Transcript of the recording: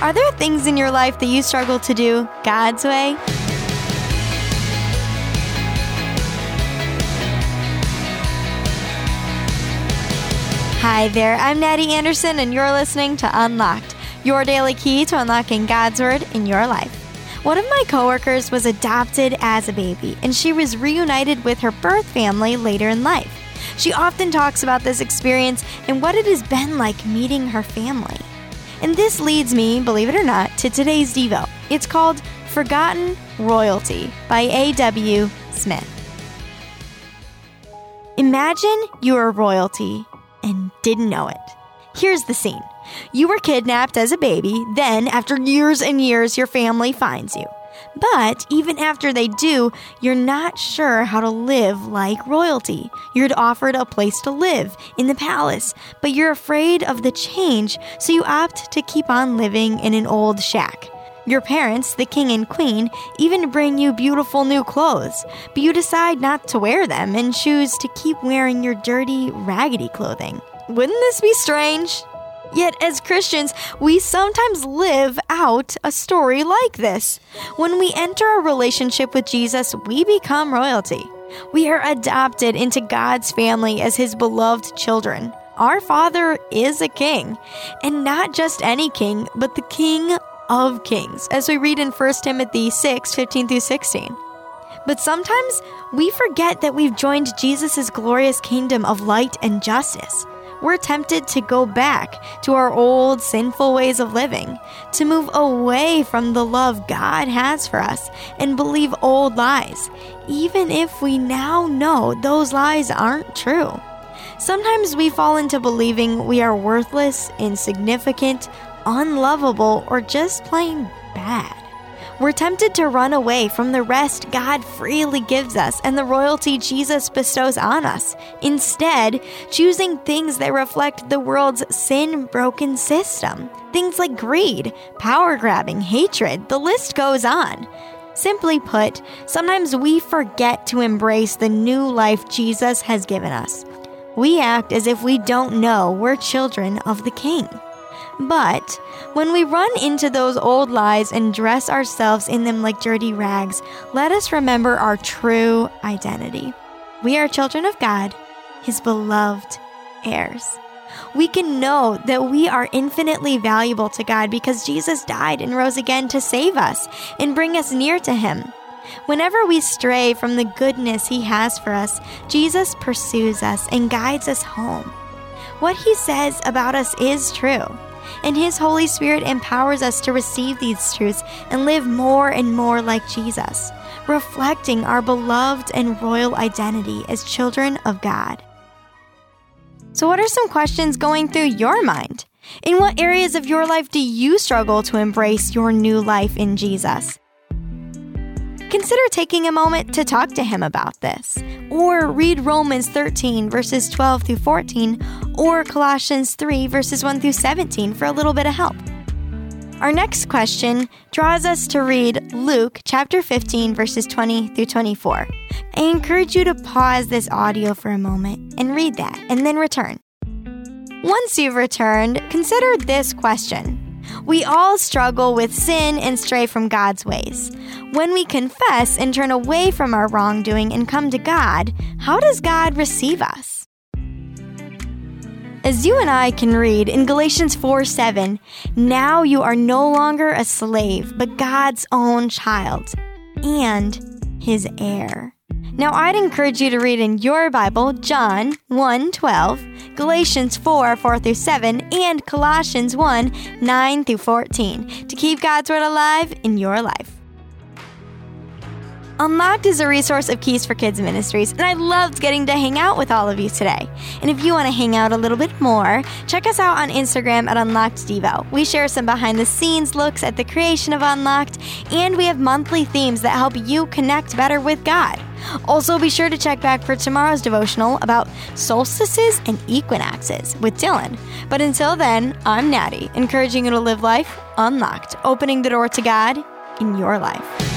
Are there things in your life that you struggle to do God's way? Hi there, I'm Natty Anderson, and you're listening to Unlocked, your daily key to unlocking God's Word in your life. One of my coworkers was adopted as a baby, and she was reunited with her birth family later in life. She often talks about this experience and what it has been like meeting her family. And this leads me, believe it or not, to today's Devo. It's called Forgotten Royalty by A.W. Smith. Imagine you are royalty and didn't know it. Here's the scene you were kidnapped as a baby, then, after years and years, your family finds you. But even after they do, you're not sure how to live like royalty. You're offered a place to live in the palace, but you're afraid of the change, so you opt to keep on living in an old shack. Your parents, the king and queen, even bring you beautiful new clothes, but you decide not to wear them and choose to keep wearing your dirty, raggedy clothing. Wouldn't this be strange? Yet, as Christians, we sometimes live out a story like this. When we enter a relationship with Jesus, we become royalty. We are adopted into God's family as His beloved children. Our Father is a king, and not just any king, but the King of Kings, as we read in 1 Timothy 6 15 through 16. But sometimes we forget that we've joined Jesus' glorious kingdom of light and justice we're tempted to go back to our old sinful ways of living, to move away from the love God has for us and believe old lies, even if we now know those lies aren't true. Sometimes we fall into believing we are worthless, insignificant, unlovable, or just plain bad. We're tempted to run away from the rest God freely gives us and the royalty Jesus bestows on us, instead, choosing things that reflect the world's sin broken system. Things like greed, power grabbing, hatred, the list goes on. Simply put, sometimes we forget to embrace the new life Jesus has given us. We act as if we don't know we're children of the King. But when we run into those old lies and dress ourselves in them like dirty rags, let us remember our true identity. We are children of God, His beloved heirs. We can know that we are infinitely valuable to God because Jesus died and rose again to save us and bring us near to Him. Whenever we stray from the goodness He has for us, Jesus pursues us and guides us home. What He says about us is true and His Holy Spirit empowers us to receive these truths and live more and more like Jesus, reflecting our beloved and royal identity as children of God. So, what are some questions going through your mind? In what areas of your life do you struggle to embrace your new life in Jesus? Consider taking a moment to talk to him about this. Or read Romans 13, verses 12 through 14, or Colossians 3, verses 1 through 17 for a little bit of help. Our next question draws us to read Luke chapter 15, verses 20 through 24. I encourage you to pause this audio for a moment and read that, and then return. Once you've returned, consider this question we all struggle with sin and stray from God's ways. When we confess and turn away from our wrongdoing and come to God, how does God receive us? As you and I can read in Galatians 4 7, now you are no longer a slave, but God's own child and his heir. Now, I'd encourage you to read in your Bible John 1 12, Galatians 4 4 through 7, and Colossians 1 9 through 14 to keep God's Word alive in your life. Unlocked is a resource of Keys for Kids Ministries, and I loved getting to hang out with all of you today. And if you want to hang out a little bit more, check us out on Instagram at Unlocked Devo. We share some behind the scenes looks at the creation of Unlocked, and we have monthly themes that help you connect better with God. Also, be sure to check back for tomorrow's devotional about solstices and equinoxes with Dylan. But until then, I'm Natty, encouraging you to live life unlocked, opening the door to God in your life.